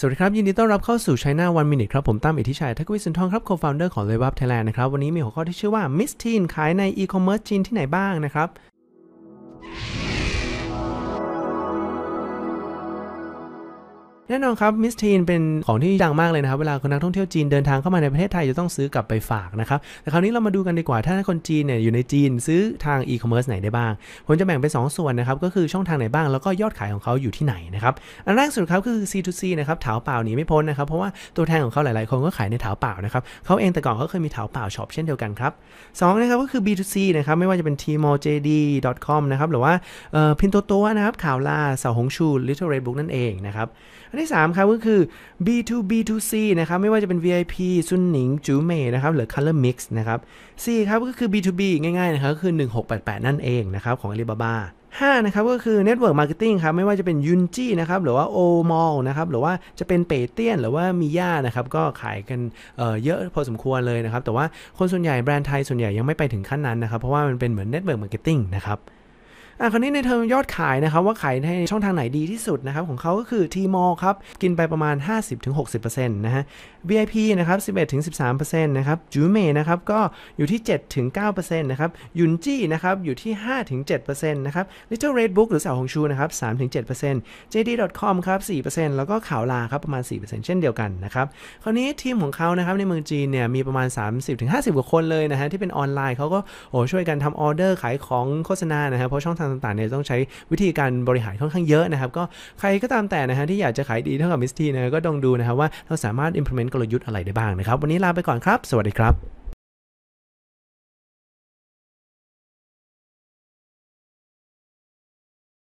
สวัสดีครับ ยินดีต้อนรับเข้าสู่ China One Minute ครับ ผมตั้มอิทธิชัยทักวิสุนทองครับ co-founder ของ l e v e Up Thailand นะครับ วันนี้มีหัวข้อที่ชื่อว่า Miss Teen ขายใน e-commerce จีนที่ไหนบ้างนะครับ แน่นอนครับมิสทีนเป็นของที่ดังมากเลยนะครับ เวลาคนนักท่องเที่ยวจีนเดินทางเข้ามาในประเทศไทยจะต้องซื้อกลับไปฝากนะครับ แต่คราวนี้เรามาดูกันดีกว่าถ้าคนจีนเนี่ยอยู่ในจีนซื้อทางอีคอมเมิร์ซไหนได้บ้าง ผมจะแบ่งเป็น 2 ส่วนนะครับ ก็คือช่องทางไหนบ้างแล้วก็ยอดขายของเขาอยู่ที่ไหนนะครับ อันแรกสุดครับก็คือ C2C นะครับ Taobao หนีไม่พ้นนะครับ เพราะว่าตัวแทนของเขาหลาย ๆ คนก็ขายใน Taobao นะครับเขาเองแต่ก่อนเขาเคยมี Taobao shop เช่นเดียวกันครับสองนะครับก็คือ B2C นะครับไม่ว่าจะเป็น Tmall JD.com นะครับหรือว่าเอ่อ Pinduoduo นะครับ Kaola Xiaohongshu Little Red Book นั่นเองนะครับที่3ครับก็คือ B2B2C นะครับไม่ว่าจะเป็น VIP Suning Jumei นะครับหรือ Color Mix นะครับ สี่ครับก็คือ B2B ง่ายๆนะครับก็คือ 1688 นั่นเองนะครับของ Alibaba 5นะครับก็คือ Network Marketing ครับไม่ว่าจะเป็นยุนจี้นะครับหรือว่า o m a l l นะครับหรือว่าจะเป็นเปเตียนหรือว่ามีย่านะครับก็ขายกันเเยอะพอสมควรเลยนะครับแต่ว่าคนส่วนใหญ่แบรนด์ไทยส่วนใหญ่ยังไม่ไปถึงขั้นนั้นนะครับเพราะว่ามันเป็นเหมือน Network Marketing นะครับ อะคราวนี้ในเทอมยอดขายนะครับว่าขายในช่องทางไหนดีที่สุดนะครับของเขาก็คือ t m a l l ครับ กินไปประมาณ 50-60%นะฮะ VIP นะครับ 11-13%นะครับจูเมนะครับก็อยู่ที่ 7-9%นะครับยุนจี้นะครับอยู่ที่ 5-7%นะครับ Little Red Book หรือสาวหงชูนะครับ 3-7% JD.com ครับ 4%แล้วก็ข่าวลาครับประมาณ 4%เช่นเดียวกันนะครับคราวนี้ทีมของเขานะครับในเมืองจีนเนี่ยมีประมาณ 30-50 กว่าคนเลยนะฮะที่เป็นออนไลน์เขาก็โอ้ช่วยกันทำออเดอร์ขายของโฆษณานะครับเพราะช่องทางางต่างๆเนี่ยต้องใช้วิธีการบริหารค่อนข้างเยอะนะครับ ก็ใครก็ตามแต่นะฮะที่อยากจะขายดีเท่ากับมิสทีนะก็ต้องดูนะครับว่าเราสามารถ implement กลยุทธ์อะไรได้บ้างนะครับ วันนี้ลาไปก่อนครับ สวัสดีครับ